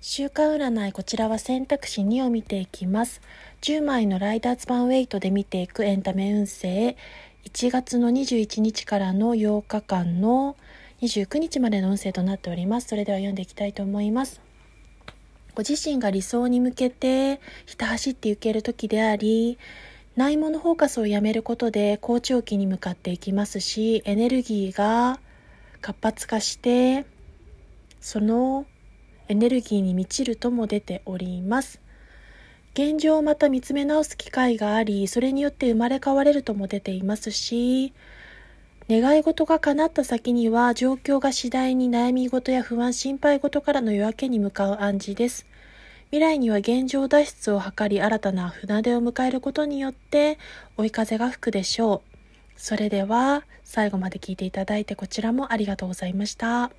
週間占いこちらは選択肢2を見ていきます。10枚のライダーズバンウェイトで見ていくエンタメ運勢。1月の21日からの8日間の29日までの運勢となっております。それでは読んでいきたいと思います。ご自身が理想に向けてひた走っていける時でありないものフォーカスをやめることで好調期に向かっていきますしエネルギーが活発化してそのエネルギーに満ちるとも出ております。現状をまた見つめ直す機会があり、それによって生まれ変われるとも出ていますし、願い事が叶った先には状況が次第に悩み事や不安、心配事からの夜明けに向かう暗示です。未来には現状脱出を図り新たな船出を迎えることによって追い風が吹くでしょう。それでは最後まで聞いていただいてこちらもありがとうございました。